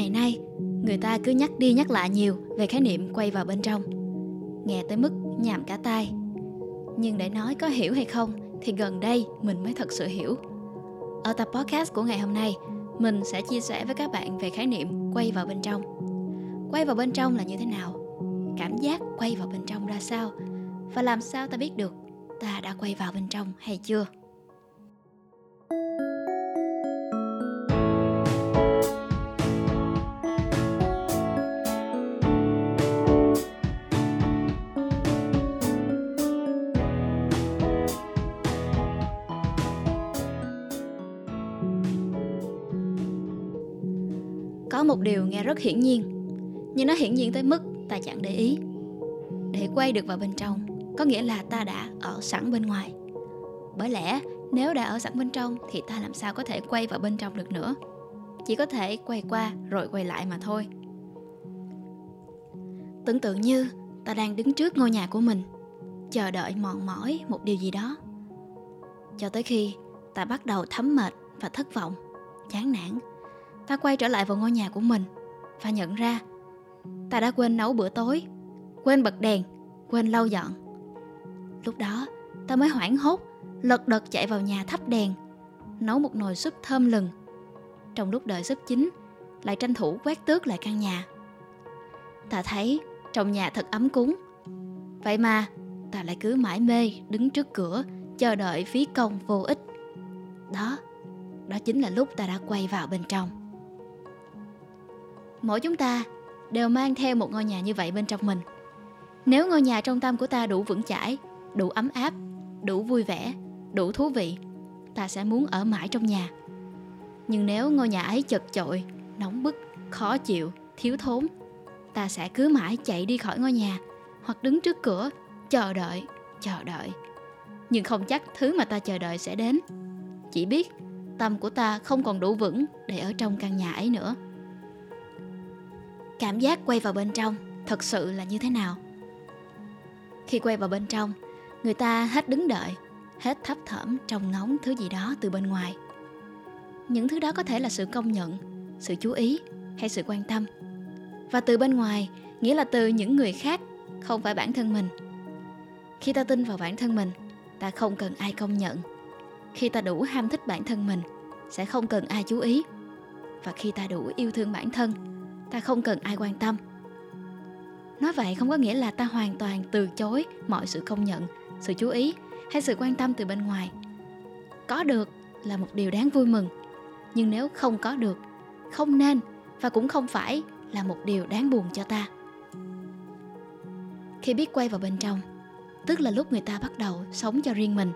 ngày nay, người ta cứ nhắc đi nhắc lại nhiều về khái niệm quay vào bên trong. Nghe tới mức nhàm cả tai. Nhưng để nói có hiểu hay không thì gần đây mình mới thật sự hiểu. Ở tập podcast của ngày hôm nay, mình sẽ chia sẻ với các bạn về khái niệm quay vào bên trong. Quay vào bên trong là như thế nào? Cảm giác quay vào bên trong ra sao? Và làm sao ta biết được ta đã quay vào bên trong hay chưa? Có một điều nghe rất hiển nhiên, nhưng nó hiển nhiên tới mức ta chẳng để ý. Để quay được vào bên trong, có nghĩa là ta đã ở sẵn bên ngoài. Bởi lẽ, nếu đã ở sẵn bên trong thì ta làm sao có thể quay vào bên trong được nữa? Chỉ có thể quay qua rồi quay lại mà thôi. Tưởng tượng như ta đang đứng trước ngôi nhà của mình, chờ đợi mòn mỏi một điều gì đó. Cho tới khi ta bắt đầu thấm mệt và thất vọng, chán nản ta quay trở lại vào ngôi nhà của mình. Và nhận ra, ta đã quên nấu bữa tối, quên bật đèn, quên lau dọn. Lúc đó, ta mới hoảng hốt, lật đật chạy vào nhà thắp đèn, nấu một nồi súp thơm lừng. Trong lúc đợi súp chín, lại tranh thủ quét tước lại căn nhà. Ta thấy trong nhà thật ấm cúng. Vậy mà, ta lại cứ mãi mê đứng trước cửa, chờ đợi phí công vô ích. Đó đó chính là lúc ta đã quay vào bên trong mỗi chúng ta đều mang theo một ngôi nhà như vậy bên trong mình. Nếu ngôi nhà trong tâm của ta đủ vững chãi, đủ ấm áp, đủ vui vẻ, đủ thú vị, ta sẽ muốn ở mãi trong nhà. Nhưng nếu ngôi nhà ấy chật chội, nóng bức, khó chịu, thiếu thốn, ta sẽ cứ mãi chạy đi khỏi ngôi nhà hoặc đứng trước cửa, chờ đợi chờ đợi. Nhưng không chắc thứ mà ta chờ đợi sẽ đến. Chỉ biết tâm của ta không còn đủ vững để ở trong căn nhà ấy nữa cảm giác quay vào bên trong thật sự là như thế nào? Khi quay vào bên trong, người ta hết đứng đợi, hết thấp thỏm trông ngóng thứ gì đó từ bên ngoài. Những thứ đó có thể là sự công nhận, sự chú ý hay sự quan tâm. Và từ bên ngoài, nghĩa là từ những người khác, không phải bản thân mình. Khi ta tin vào bản thân mình, ta không cần ai công nhận. Khi ta đủ ham thích bản thân mình, sẽ không cần ai chú ý. Và khi ta đủ yêu thương bản thân ta không cần ai quan tâm. Nói vậy không có nghĩa là ta hoàn toàn từ chối mọi sự công nhận, sự chú ý hay sự quan tâm từ bên ngoài. Có được là một điều đáng vui mừng, nhưng nếu không có được, không nên và cũng không phải là một điều đáng buồn cho ta. Khi biết quay vào bên trong, tức là lúc người ta bắt đầu sống cho riêng mình,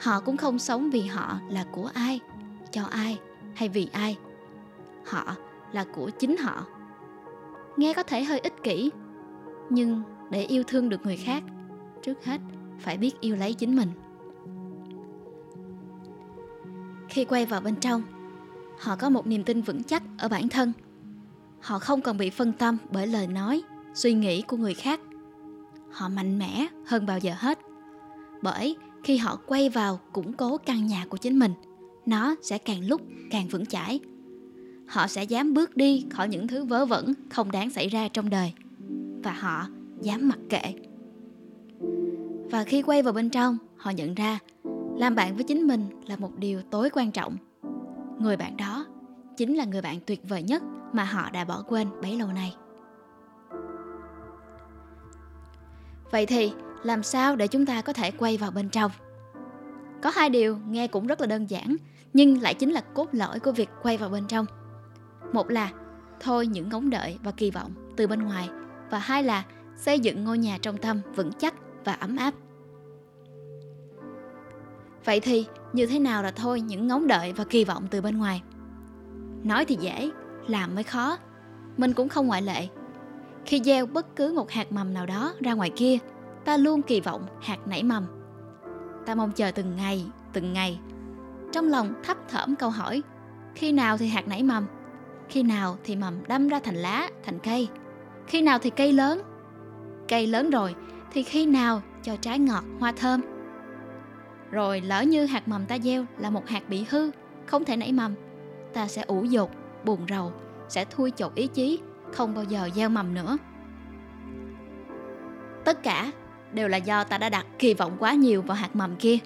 họ cũng không sống vì họ là của ai, cho ai hay vì ai. Họ là của chính họ. Nghe có thể hơi ích kỷ, nhưng để yêu thương được người khác, trước hết phải biết yêu lấy chính mình. Khi quay vào bên trong, họ có một niềm tin vững chắc ở bản thân. Họ không còn bị phân tâm bởi lời nói, suy nghĩ của người khác. Họ mạnh mẽ hơn bao giờ hết. Bởi khi họ quay vào củng cố căn nhà của chính mình, nó sẽ càng lúc càng vững chãi họ sẽ dám bước đi khỏi những thứ vớ vẩn không đáng xảy ra trong đời. Và họ dám mặc kệ. Và khi quay vào bên trong, họ nhận ra làm bạn với chính mình là một điều tối quan trọng. Người bạn đó chính là người bạn tuyệt vời nhất mà họ đã bỏ quên bấy lâu nay. Vậy thì làm sao để chúng ta có thể quay vào bên trong? Có hai điều nghe cũng rất là đơn giản, nhưng lại chính là cốt lõi của việc quay vào bên trong một là, thôi những ngóng đợi và kỳ vọng từ bên ngoài, và hai là, xây dựng ngôi nhà trong tâm vững chắc và ấm áp. Vậy thì, như thế nào là thôi những ngóng đợi và kỳ vọng từ bên ngoài? Nói thì dễ, làm mới khó. Mình cũng không ngoại lệ. Khi gieo bất cứ một hạt mầm nào đó ra ngoài kia, ta luôn kỳ vọng hạt nảy mầm. Ta mong chờ từng ngày từng ngày. Trong lòng thấp thởm câu hỏi, khi nào thì hạt nảy mầm? Khi nào thì mầm đâm ra thành lá, thành cây? Khi nào thì cây lớn? Cây lớn rồi, thì khi nào cho trái ngọt, hoa thơm? Rồi lỡ như hạt mầm ta gieo là một hạt bị hư, không thể nảy mầm, ta sẽ ủ dột buồn rầu, sẽ thui chột ý chí, không bao giờ gieo mầm nữa. Tất cả đều là do ta đã đặt kỳ vọng quá nhiều vào hạt mầm kia.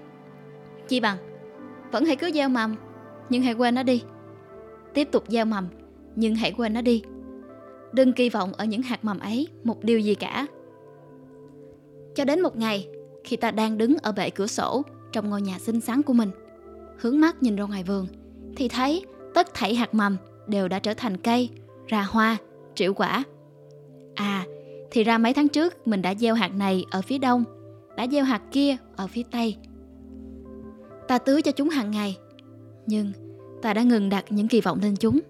Chi bằng, vẫn hãy cứ gieo mầm, nhưng hãy quên nó đi. Tiếp tục gieo mầm nhưng hãy quên nó đi. Đừng kỳ vọng ở những hạt mầm ấy, một điều gì cả. Cho đến một ngày, khi ta đang đứng ở bệ cửa sổ trong ngôi nhà xinh xắn của mình, hướng mắt nhìn ra ngoài vườn, thì thấy tất thảy hạt mầm đều đã trở thành cây, ra hoa, triệu quả. À thì ra mấy tháng trước mình đã gieo hạt này ở phía đông, đã gieo hạt kia ở phía tây. Ta tưới cho chúng hàng ngày, nhưng ta đã ngừng đặt những kỳ vọng lên chúng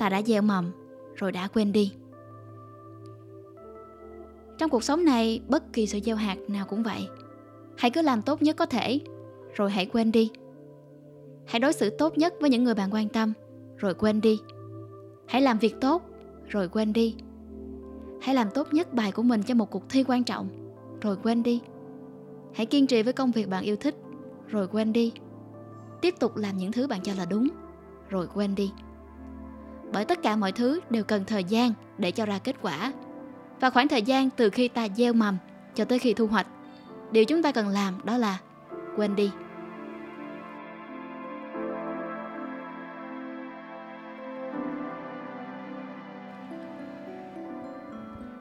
ta đã gieo mầm, rồi đã quên đi. Trong cuộc sống này, bất kỳ sự gieo hạt nào cũng vậy. Hãy cứ làm tốt nhất có thể, rồi hãy quên đi. Hãy đối xử tốt nhất với những người bạn quan tâm, rồi quên đi. Hãy làm việc tốt, rồi quên đi. Hãy làm tốt nhất bài của mình cho một cuộc thi quan trọng, rồi quên đi. Hãy kiên trì với công việc bạn yêu thích, rồi quên đi. Tiếp tục làm những thứ bạn cho là đúng, rồi quên đi bởi tất cả mọi thứ đều cần thời gian để cho ra kết quả và khoảng thời gian từ khi ta gieo mầm cho tới khi thu hoạch điều chúng ta cần làm đó là quên đi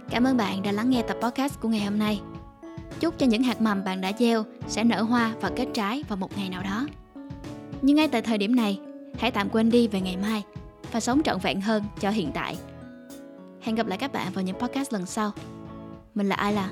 Cảm ơn bạn đã lắng nghe tập podcast của ngày hôm nay. Chúc cho những hạt mầm bạn đã gieo sẽ nở hoa và kết trái vào một ngày nào đó. Nhưng ngay tại thời điểm này, hãy tạm quên đi về ngày mai và sống trọn vẹn hơn cho hiện tại. Hẹn gặp lại các bạn vào những podcast lần sau. Mình là Ai là